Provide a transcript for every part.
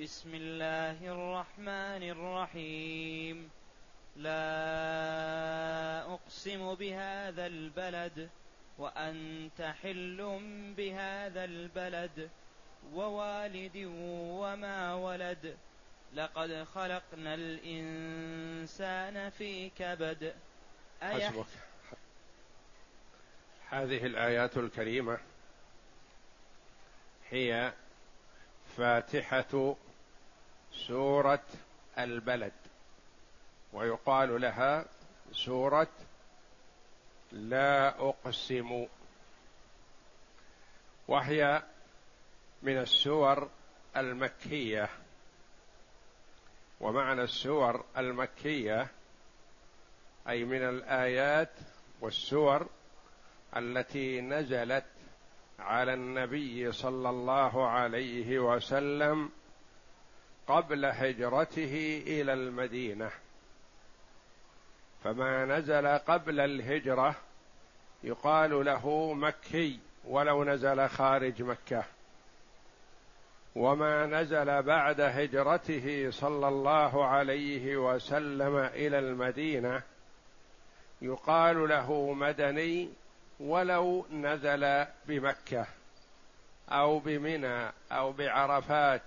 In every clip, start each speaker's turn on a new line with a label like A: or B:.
A: بسم الله الرحمن الرحيم. لا أقسم بهذا البلد وأنت حل بهذا البلد ووالد وما ولد. لقد خلقنا الإنسان في كبد.
B: حسبك. هذه الآيات الكريمة هي فاتحة سورة البلد. ويقال لها سورة لا أقسم. وهي من السور المكية. ومعنى السور المكية أي من الآيات والسور التي نزلت على النبي صلى الله عليه وسلم قبل هجرته إلى المدينة. فما نزل قبل الهجرة يقال له مكي ولو نزل خارج مكة. وما نزل بعد هجرته صلى الله عليه وسلم إلى المدينة يقال له مدني ولو نزل بمكة أو بمنى أو بعرفات.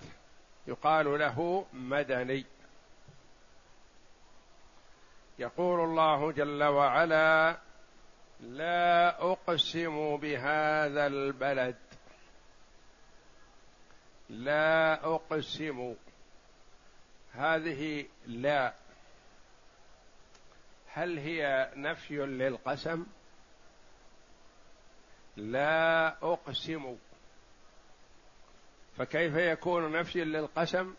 B: يقال له مدني. يقول الله جل وعلا لا أقسم بهذا البلد. لا أقسم. هذه لا. هل هي نفي للقسم؟ لا أقسم. فكيف يكون نفي للقسم؟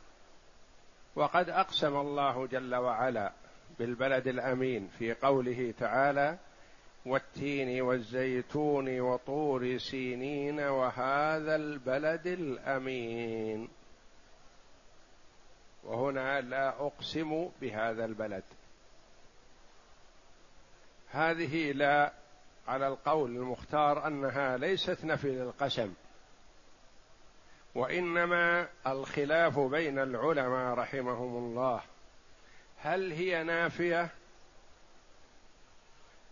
B: وقد أقسم الله جل وعلا بالبلد الأمين في قوله تعالى والتين والزيتون وطور سينين وهذا البلد الأمين. وهنا لا أقسم بهذا البلد. هذه لا على القول المختار أنها ليست نفي للقسم. وإنما الخلاف بين العلماء رحمهم الله. هل هي نافية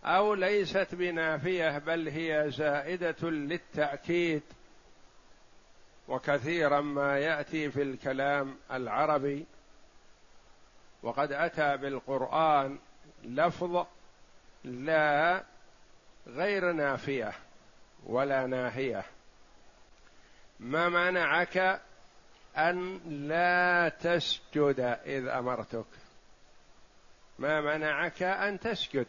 B: أو ليست بنافية بل هي زائدة للتأكيد؟ وكثيرا ما يأتي في الكلام العربي. وقد أتى بالقرآن لفظ لا غير نافية ولا ناهية. ما منعك أن لا تسجد إذ أمرتك؟ ما منعك أن تسجد.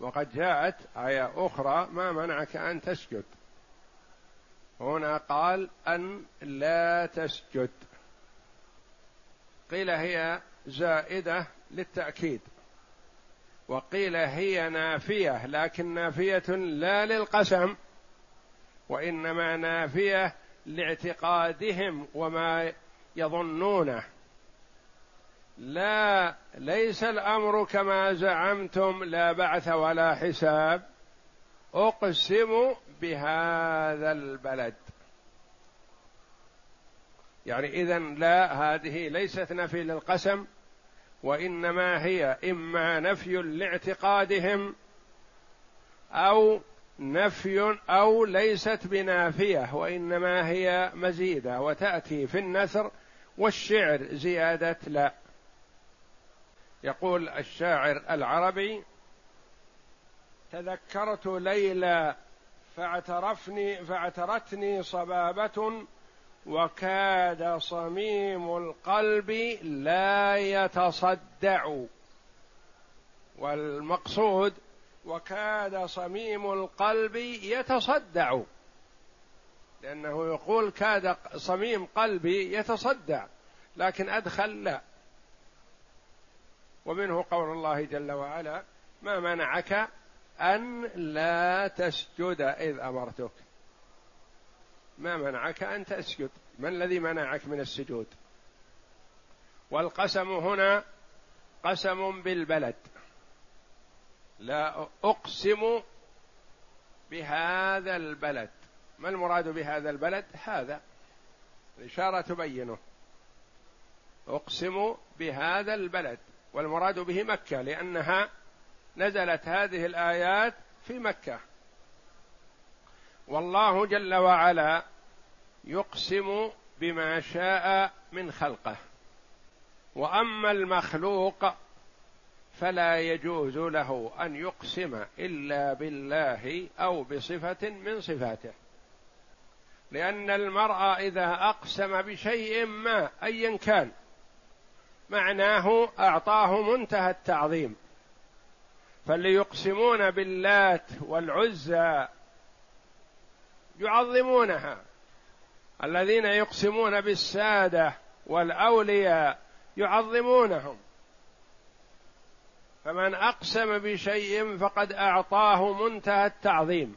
B: وقد جاءت آية أخرى ما منعك أن تسجد. هنا قال أن لا تسجد. قيل هي زائدة للتأكيد. وقيل هي نافية لكن نافية لا للقسم وإنما نافية لاعتقادهم وما يظنونه. لا ليس الأمر كما زعمتم لا بعث ولا حساب. أقسم بهذا البلد. يعني اذا لا هذه ليست نفي للقسم وإنما هي إما نفي لاعتقادهم أو نفي أو ليست بنافية وإنما هي مزيدة وتأتي في النثر والشعر زيادة لا. يقول الشاعر العربي تذكرت ليلى فاعترفني فاعترتني صبابة وكاد صميم القلب لا يتصدع. والمقصود وكاد صميم القلب يتصدع. لأنه يقول كاد صميم قلبي يتصدع لكن أدخل لا. ومنه قول الله جل وعلا ما منعك أن لا تسجد إذ أمرتك. ما منعك أن تسجد؟ ما الذي منعك من السجود؟ والقسم هنا قسم بالبلد. لا أقسم بهذا البلد. ما المراد بهذا البلد؟ هذا. الإشارة تبينه. أقسم بهذا البلد. والمراد به مكة لأنها نزلت هذه الآيات في مكة. والله جل وعلا يقسم بما شاء من خلقه. وأما المخلوق فلا يجوز له أن يقسم إلا بالله أو بصفة من صفاته. لأن المرء إذا أقسم بشيء ما ايا كان معناه أعطاه منتهى التعظيم. فاللي يقسمون باللات والعزى يعظمونها. الذين يقسمون بالسادة والأولياء يعظمونهم. فمن أقسم بشيء فقد أعطاه منتهى التعظيم.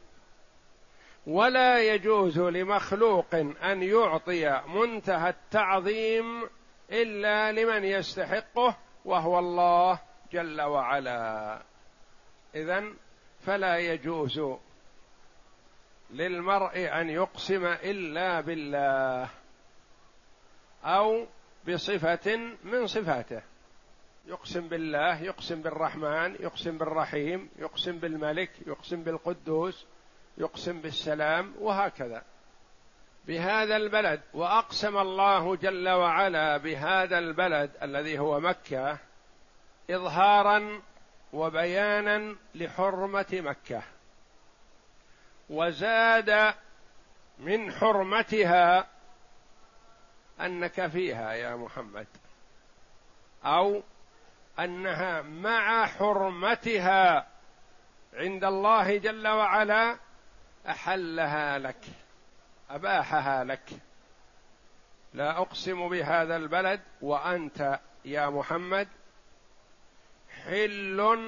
B: ولا يجوز لمخلوق أن يعطي منتهى التعظيم إلا لمن يستحقه وهو الله جل وعلا. اذا فلا يجوز للمرء أن يقسم إلا بالله أو بصفة من صفاته. يقسم بالله يقسم بالرحمن يقسم بالرحيم يقسم بالملك يقسم بالقدوس يقسم بالسلام وهكذا. بهذا البلد وأقسم الله جل وعلا بهذا البلد الذي هو مكة اظهارا وبيانا لحرمة مكة. وزاد من حرمتها أنك فيها يا محمد. أو أنها مع حرمتها عند الله جل وعلا أحلها لك أباحها لك. لا أقسم بهذا البلد وأنت يا محمد حل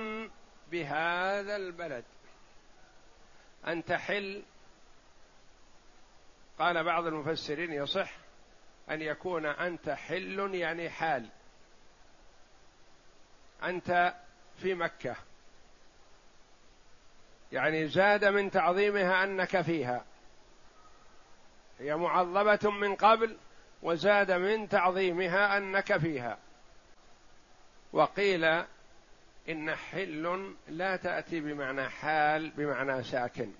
B: بهذا البلد. أنت حل. قال بعض المفسرين يصح أن يكون أنت حل يعني حال. أنت في مكة. يعني زاد من تعظيمها أنك فيها. هي معظمة من قبل وزاد من تعظيمها أنك فيها. وقيل إن حل لا تأتي بمعنى حال بمعنى ساكن.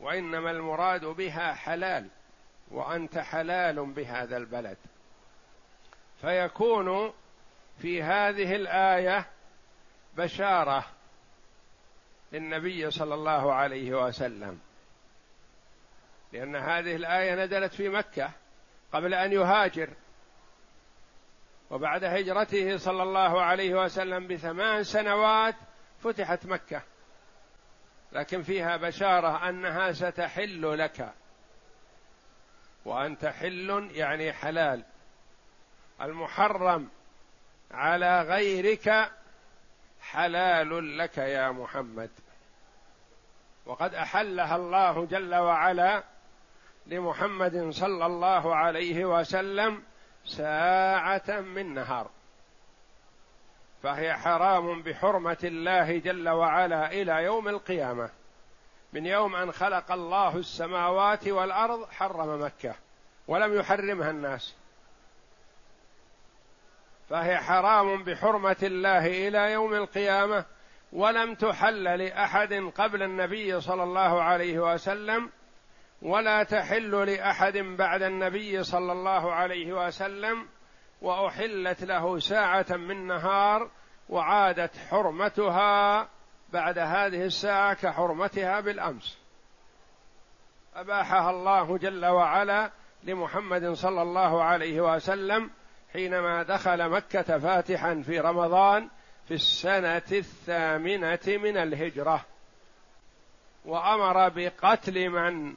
B: وإنما المراد بها حلال وأنت حلال بهذا البلد. فيكون في هذه الآية بشارة للنبي صلى الله عليه وسلم. لأن هذه الآية نزلت في مكة قبل أن يهاجر. وبعد هجرته صلى الله عليه وسلم بثمان سنوات فتحت مكة. لكن فيها بشارة أنها ستحل لك. وأنت حل يعني حلال. المحرم على غيرك حلال لك يا محمد. وقد أحلها الله جل وعلا لمحمد صلى الله عليه وسلم ساعة من نهار. فهي حرام بحرمة الله جل وعلا إلى يوم القيامة. من يوم أن خلق الله السماوات والأرض حرم مكة ولم يحرمها الناس. فهي حرام بحرمة الله إلى يوم القيامة ولم تحل لأحد قبل النبي صلى الله عليه وسلم ولا تحل لأحد بعد النبي صلى الله عليه وسلم وأحلت له ساعة من نهار وعادت حرمتها بعد هذه الساعة كحرمتها بالأمس. أباحها الله جل وعلا لمحمد صلى الله عليه وسلم حينما دخل مكة فاتحا في رمضان في السنة الثامنة من الهجرة وأمر بقتل من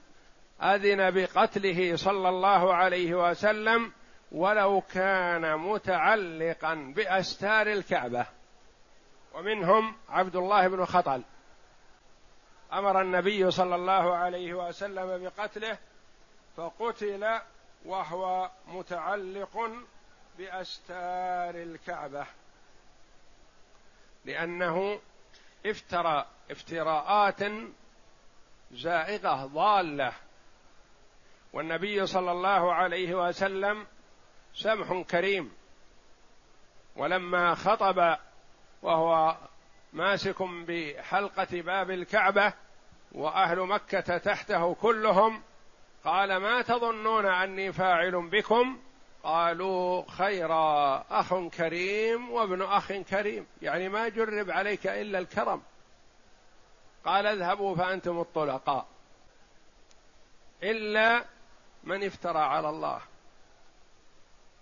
B: أذن بقتله صلى الله عليه وسلم ولو كان متعلقا بأستار الكعبة. ومنهم عبد الله بن خطل. أمر النبي صلى الله عليه وسلم بقتله فقتل وهو متعلق بأستار الكعبة. لأنه افترى افتراءات زائغة ضالة. والنبي صلى الله عليه وسلم سمح كريم. ولما خطب وهو ماسك بحلقة باب الكعبة وأهل مكة تحته كلهم قال ما تظنون أني فاعل بكم قالوا خيرا أخ كريم وابن أخ كريم. يعني ما جرب عليك إلا الكرم. قال اذهبوا فأنتم الطلقاء. إلا من افترى على الله.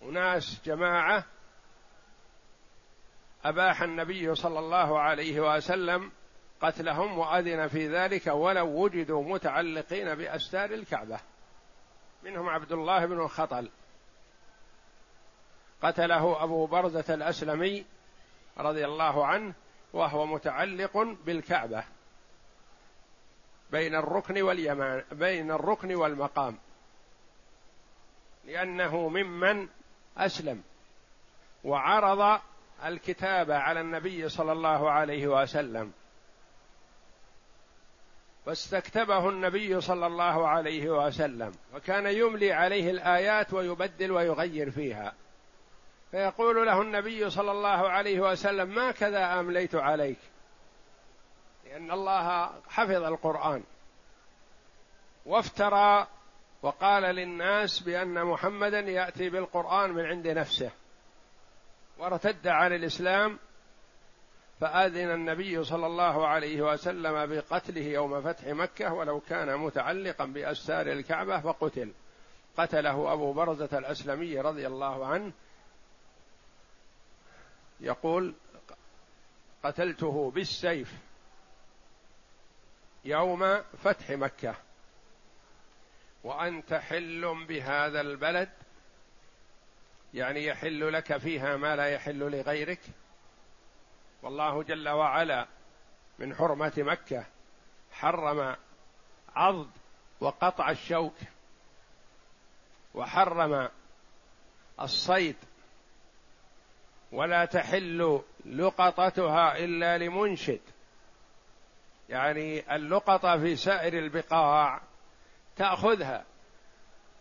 B: أناس جماعة أباح النبي صلى الله عليه وسلم قتلهم وأذن في ذلك ولو وجدوا متعلقين بأستار الكعبة. منهم عبد الله بن الخطل. قتله أبو برزة الأسلمي رضي الله عنه وهو متعلق بالكعبة بين الركن واليمان بين الركن والمقام. لأنه ممن أسلم وعرض الكتابة على النبي صلى الله عليه وسلم. فاستكتبه النبي صلى الله عليه وسلم وكان يملي عليه الآيات ويبدل ويغير فيها. فيقول له النبي صلى الله عليه وسلم ما كذا أمليت عليك؟ لأن الله حفظ القرآن. وافترى وقال للناس بأن محمدا يأتي بالقرآن من عند نفسه. وارتد عن الإسلام فآذن النبي صلى الله عليه وسلم بقتله يوم فتح مكة ولو كان متعلقا باستار الكعبة فقتل. قتله أبو برزة الأسلمي رضي الله عنه يقول قتلته بالسيف يوم فتح مكة. وأنت حل بهذا البلد يعني يحل لك فيها ما لا يحل لغيرك. والله جل وعلا من حرمة مكة حرم عض وقطع الشوك وحرم الصيد ولا تحل لقطتها إلا لمنشد. يعني اللقطه في سائر البقاع تأخذها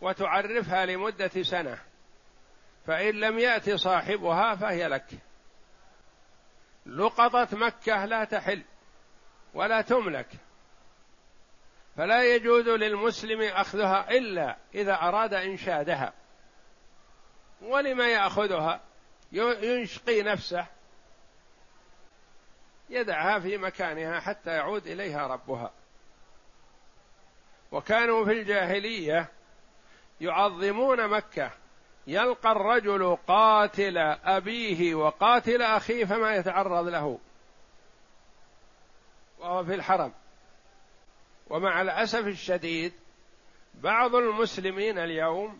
B: وتعرفها لمدة سنة فإن لم يات صاحبها فهي لك. لقطه مكة لا تحل ولا تملك فلا يجوز للمسلم أخذها إلا إذا أراد إنشادها ولم يأخذها ينشقي نفسه يدعها في مكانها حتى يعود إليها ربها. وكانوا في الجاهلية يعظمون مكة يلقى الرجل قاتل أبيه وقاتل أخيه فما يتعرض له وهو في الحرم. ومع الأسف الشديد بعض المسلمين اليوم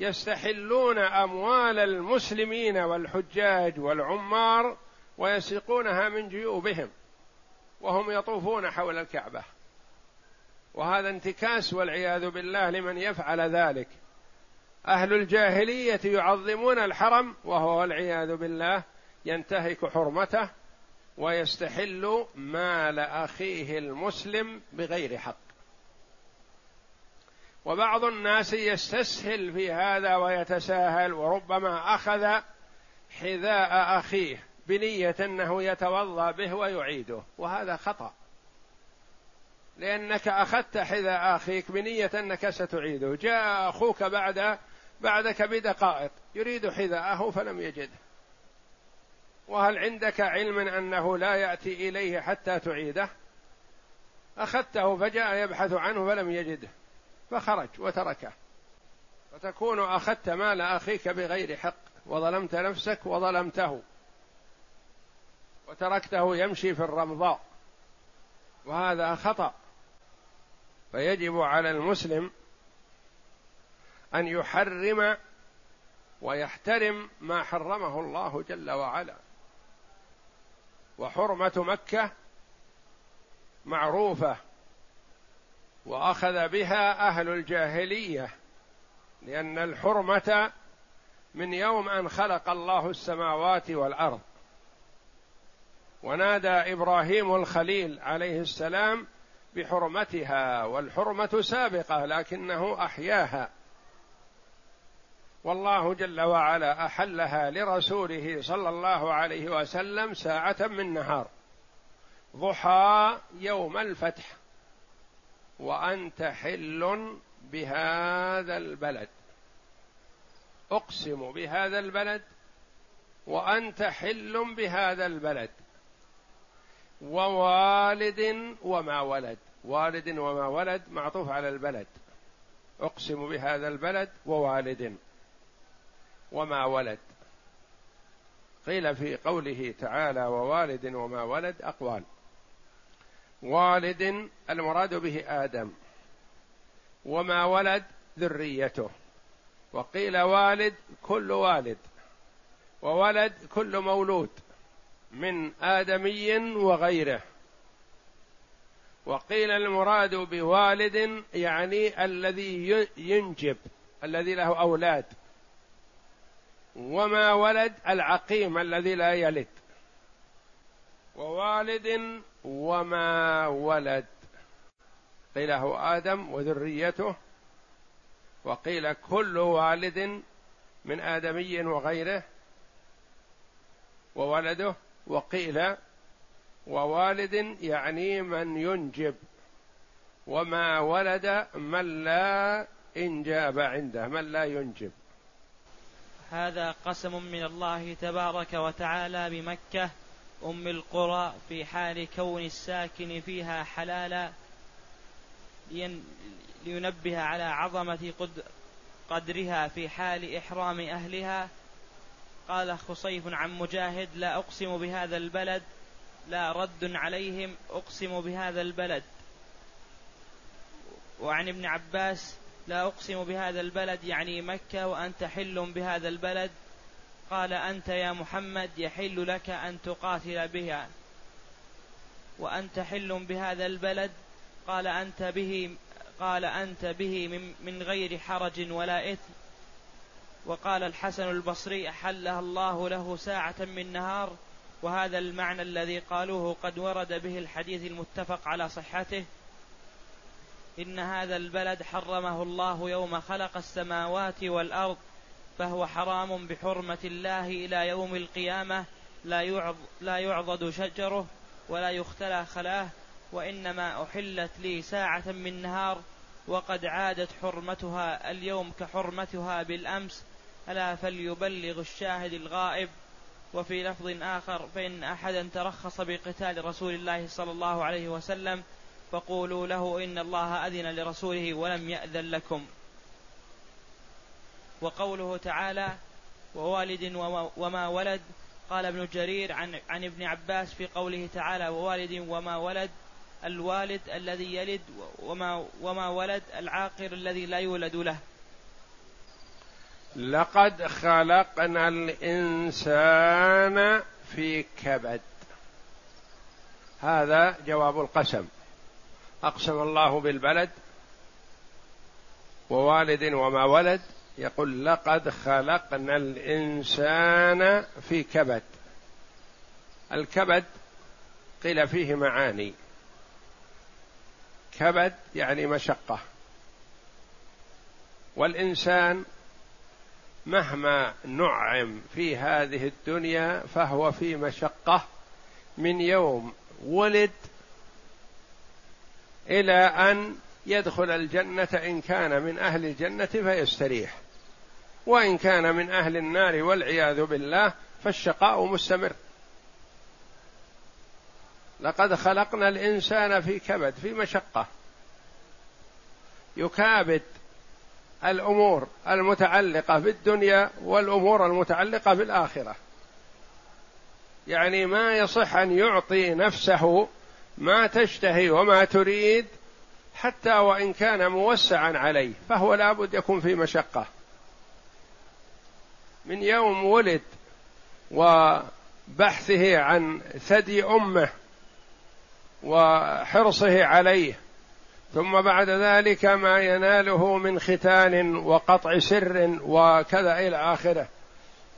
B: يستحلون أموال المسلمين والحجاج والعمار ويسرقونها من جيوبهم وهم يطوفون حول الكعبة. وهذا انتكاس والعياذ بالله لمن يفعل ذلك. أهل الجاهلية يعظمون الحرم وهو والعياذ بالله ينتهك حرمته ويستحل مال أخيه المسلم بغير حق. وبعض الناس يستسهل في هذا ويتساهل وربما أخذ حذاء أخيه بنية أنه يتوضأ به ويعيده وهذا خطأ. لأنك أخذت حذاء أخيك بنية أنك ستعيده. جاء أخوك بعد بعدك بدقائق يريد حذاءه فلم يجده. وهل عندك علم أنه لا يأتي إليه حتى تعيده؟ أخذته فجاء يبحث عنه فلم يجده. فخرج وتركه. فتكون أخذت مال أخيك بغير حق وظلمت نفسك وظلمته. وتركته يمشي في الرمضاء. وهذا خطأ. فيجب على المسلم أن يحرم ويحترم ما حرمه الله جل وعلا. وحرمة مكة معروفة. وأخذ بها أهل الجاهلية لأن الحرمة من يوم أن خلق الله السماوات والأرض. ونادى إبراهيم الخليل عليه السلام بحرمتها والحرمة سابقة لكنه أحياها. والله جل وعلا أحلها لرسوله صلى الله عليه وسلم ساعة من نهار ضحى يوم الفتح. وأنت حل بهذا البلد. أقسم بهذا البلد وأنت حل بهذا البلد. ووالد وما ولد. والد وما ولد معطوف على البلد. أقسم بهذا البلد ووالد. وما ولد. قيل في قوله تعالى ووالد وما ولد أقوال. والد المراد به آدم وما ولد ذريته. وقيل والد كل والد وولد كل مولود من آدمي وغيره. وقيل المراد بوالد يعني الذي ينجب الذي له أولاد. وما ولد العقيم الذي لا يلد. ووالد وما ولد. قيل هو آدم وذريته وقيل كل والد من آدمي وغيره وولده وقيل ووالد يعني من ينجب. وما ولد من لا إنجاب عنده من لا ينجب.
A: هذا قسم من الله تبارك وتعالى بمكة أم القرى في حال كون الساكن فيها حلالا لينبه على عظمة قدرها في حال إحرام أهلها. قال خصيف عن مجاهد لا أقسم بهذا البلد لا رد عليهم أقسم بهذا البلد. وعن ابن عباس لا أقسم بهذا البلد يعني مكة وأنت حل بهذا البلد. قال أنت يا محمد يحل لك أن تقاتل بها وأنت حل بهذا البلد قال أنت به قال أنت به من, من غير حرج ولا إثم. وقال الحسن البصري أحلها الله له ساعة من نهار وهذا المعنى الذي قالوه قد ورد به الحديث المتفق على صحته. إن هذا البلد حرمه الله يوم خلق السماوات والأرض فهو حرام بحرمة الله إلى يوم القيامة لا يعض لا يعضد شجره ولا يختلى خلاه وإنما أحلت لي ساعة من نهار وقد عادت حرمتها اليوم كحرمتها بالأمس ألا فليبلغ الشاهد الغائب. وفي لفظ آخر فإن أحدا ترخص بقتال رسول الله صلى الله عليه وسلم فقولوا له إن الله أذن لرسوله ولم يأذن لكم. وقوله تعالى ووالد وما ولد قال ابن جرير عن, عن ابن عباس في قوله تعالى ووالد وما ولد الوالد الذي يلد وما, وما ولد العاقر الذي لا يولد له.
B: لقد خلقنا الإنسان في كبد. هذا جواب القسم. أقسم الله بالبلد ووالد وما ولد يقول لقد خلقنا الإنسان في كبد. الكبد قيل فيه معاني. كبد يعني مشقة. والإنسان مهما نعم في هذه الدنيا فهو في مشقة. من يوم ولد إلى أن يدخل الجنة إن كان من أهل الجنة فيستريح. وإن كان من أهل النار والعياذ بالله فالشقاء مستمر. لقد خلقنا الإنسان في كبد في مشقة. يكابد الأمور المتعلقة بالدنيا والأمور المتعلقة بالآخرة. يعني ما يصح أن يعطي نفسه ما تشتهي وما تريد حتى وإن كان موسعا عليه فهو لابد يكون في مشقة. من يوم ولد وبحثه عن ثدي أمه وحرصه عليه ثم بعد ذلك ما يناله من ختان وقطع سر وكذا إلى آخره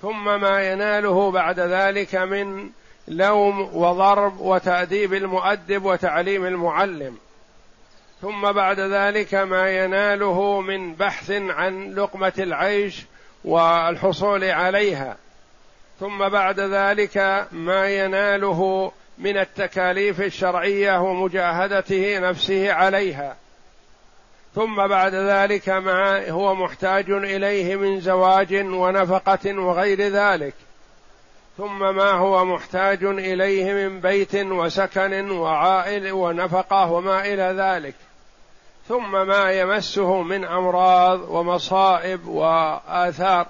B: ثم ما يناله بعد ذلك من لوم وضرب وتأديب المؤدب وتعليم المعلم. ثم بعد ذلك ما يناله من بحث عن لقمة العيش والحصول عليها. ثم بعد ذلك ما يناله من التكاليف الشرعية ومجاهدته نفسه عليها. ثم بعد ذلك ما هو محتاج إليه من زواج ونفقة وغير ذلك. ثم ما هو محتاج إليه من بيت وسكن وعائل ونفقة وما إلى ذلك. ثم ما يمسه من أمراض ومصائب وآثار.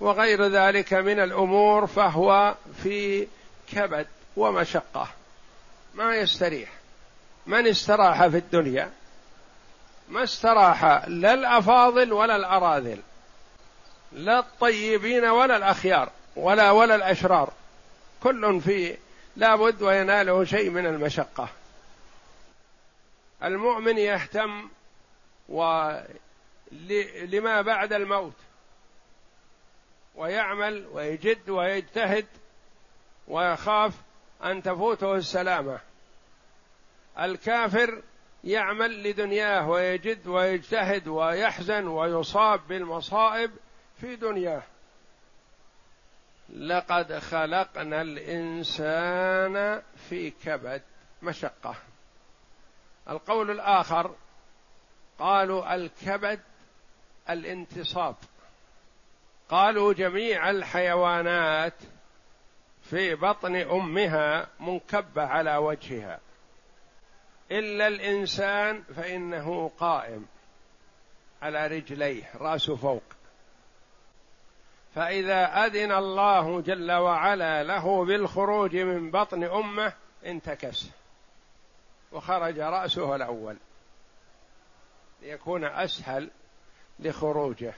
B: وغير ذلك من الأمور فهو في كبد ومشقة. ما يستريح. من استراح في الدنيا؟ ما استراح لا الأفاضل ولا الأراذل لا الطيبين ولا الأخيار ولا ولا الأشرار. كل في لابد ويناله شيء من المشقة. المؤمن يهتم لما بعد الموت ويعمل ويجد ويجتهد ويخاف أن تفوته السلامة. الكافر يعمل لدنياه ويجد ويجتهد ويحزن ويصاب بالمصائب في دنياه. لقد خلقنا الإنسان في كبد مشقة. القول الآخر قالوا الكبد الانتصاب. قالوا جميع الحيوانات في بطن أمها منكبة على وجهها. إلا الإنسان فإنه قائم على رجليه راسه فوق. فإذا أذن الله جل وعلا له بالخروج من بطن أمه انتكس. وخرج رأسه الأول ليكون أسهل لخروجه.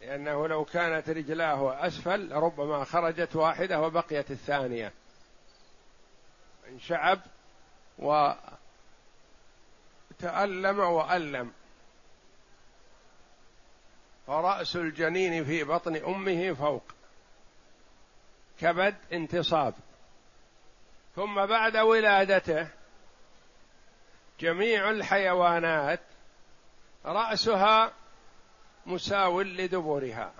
B: لأنه لو كانت رجلاه أسفل ربما خرجت واحدة وبقيت الثانية. انشعب وتألم وألم. فرأس الجنين في بطن أمه فوق. كبد انتصاب. ثم بعد ولادته جميع الحيوانات رأسها مساو لدبرها.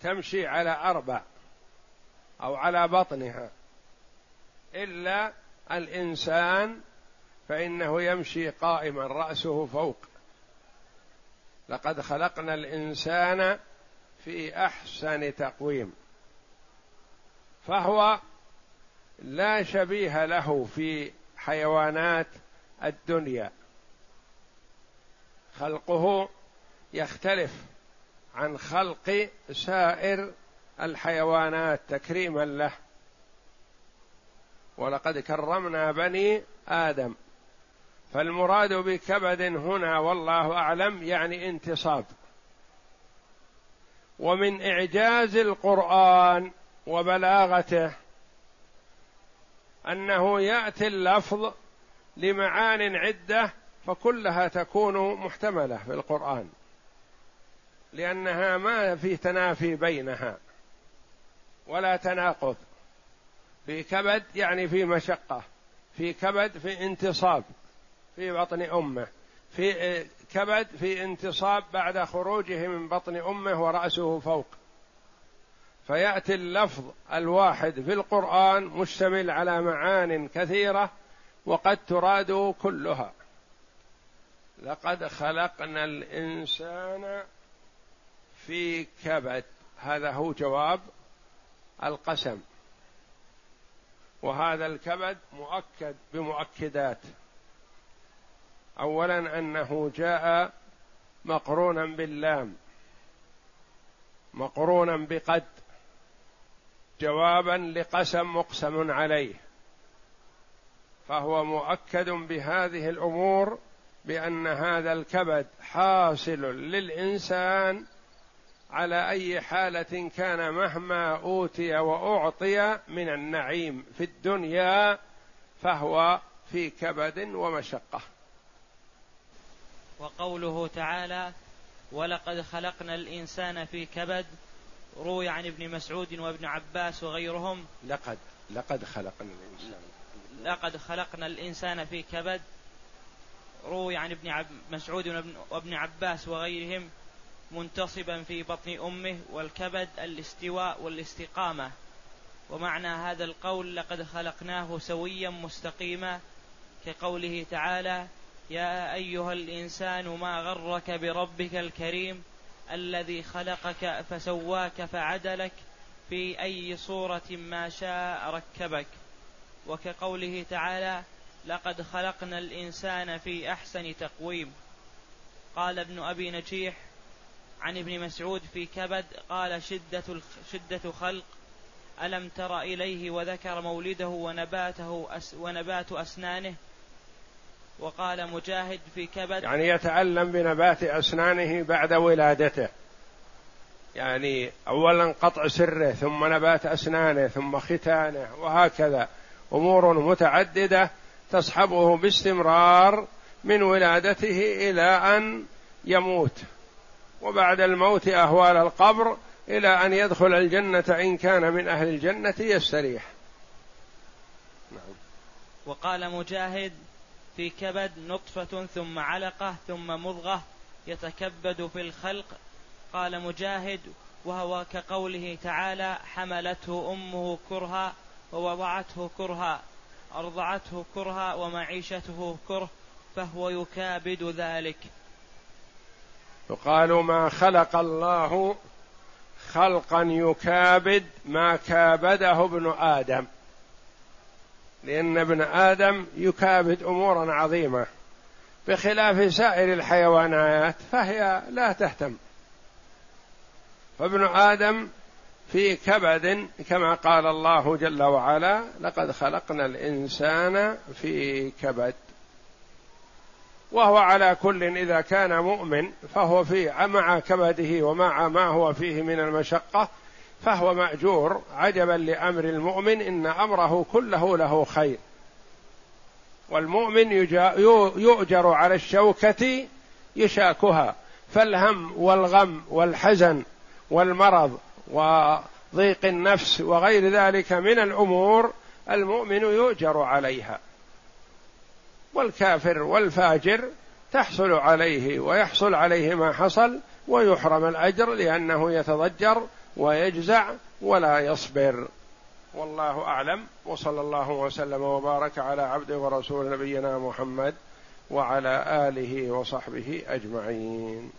B: تمشي على أربع أو على بطنها. إلا الإنسان فإنه يمشي قائما رأسه فوق. لقد خلقنا الإنسان في أحسن تقويم. فهو لا شبيه له في حيوانات الدنيا. خلقه يختلف عن خلق سائر الحيوانات تكريما له. ولقد كرمنا بني آدم. فالمراد بكبد هنا والله أعلم يعني انتصاب. ومن إعجاز القرآن وبلاغته أنه يأتي اللفظ لمعان عدة فكلها تكون محتملة في القرآن لأنها ما في تنافي بينها ولا تناقض. في كبد يعني في مشقة في كبد في انتصاب في بطن أمه في كبد في انتصاب بعد خروجه من بطن أمه ورأسه فوق. فيأتي اللفظ الواحد في القرآن مشتمل على معان كثيرة وقد تراد كلها. لقد خلقنا الإنسان في كبد. هذا هو جواب القسم. وهذا الكبد مؤكد بمؤكدات. اولا أنه جاء مقرونا باللام. مقرونا بقد. جوابا لقسم مقسم عليه. فهو مؤكد بهذه الأمور بأن هذا الكبد حاصل للإنسان على أي حالة كان مهما أوتي وأعطي من النعيم في الدنيا فهو في كبد ومشقة.
A: وقوله تعالى ولقد خلقنا الإنسان في كبد روي عن ابن مسعود وابن عباس وغيرهم.
B: لقد لقد خلقنا الإنسان.
A: لقد خلقنا الإنسان في كبد. روي عن ابن مسعود وابن عباس وغيرهم منتصبا في بطن أمه والكبد الاستواء والاستقامة. ومعنى هذا القول لقد خلقناه سويا مستقيما كقوله تعالى يا أيها الإنسان ما غرك بربك الكريم الذي خلقك فسواك فعدلك في أي صورة ما شاء ركبك. وكقوله تعالى لقد خلقنا الإنسان في أحسن تقويم قال ابن أبي نجيح عن ابن مسعود في كبد قال شدة شدة خلق. ألم تر إليه وذكر مولده ونباته ونبات أسنانه وقال مجاهد في كبد.
B: يعني يتعلم بنبات أسنانه بعد ولادته. يعني أولا قطع سره ثم نبات أسنانه ثم ختانه وهكذا. أمور متعددة تصحبه باستمرار من ولادته إلى أن يموت. وبعد الموت أهوال القبر إلى أن يدخل الجنة إن كان من أهل الجنة يستريح.
A: نعم. وقال مجاهد في كبد نطفة ثم علقة ثم مضغة يتكبد في الخلق. قال مجاهد وهو كقوله تعالى حملته أمه كرها ووضعته كرها أرضعته كرها ومعيشته كره فهو يكابد ذلك.
B: يقال ما خلق الله خلقا يكابد ما كابده ابن آدم. لأن ابن آدم يكابد أمورا عظيمة بخلاف سائر الحيوانات فهي لا تهتم. فابن آدم في كبد كما قال الله جل وعلا لقد خلقنا الإنسان في كبد وهو على كل إذا كان مؤمن فهو في مع كبده ومع ما هو فيه من المشقة فهو مأجور عجبا لأمر المؤمن إن أمره كله له خير. والمؤمن يؤجر على الشوكة يشاكها. فالهم والغم والحزن والمرض وضيق النفس وغير ذلك من الأمور المؤمن يؤجر عليها. والكافر والفاجر تحصل عليه ويحصل عليه ما حصل ويحرم الأجر لأنه يتضجر ويجزع ولا يصبر. والله أعلم. وصلى الله وسلم وبارك على عبده ورسول نبينا محمد وعلى آله وصحبه أجمعين.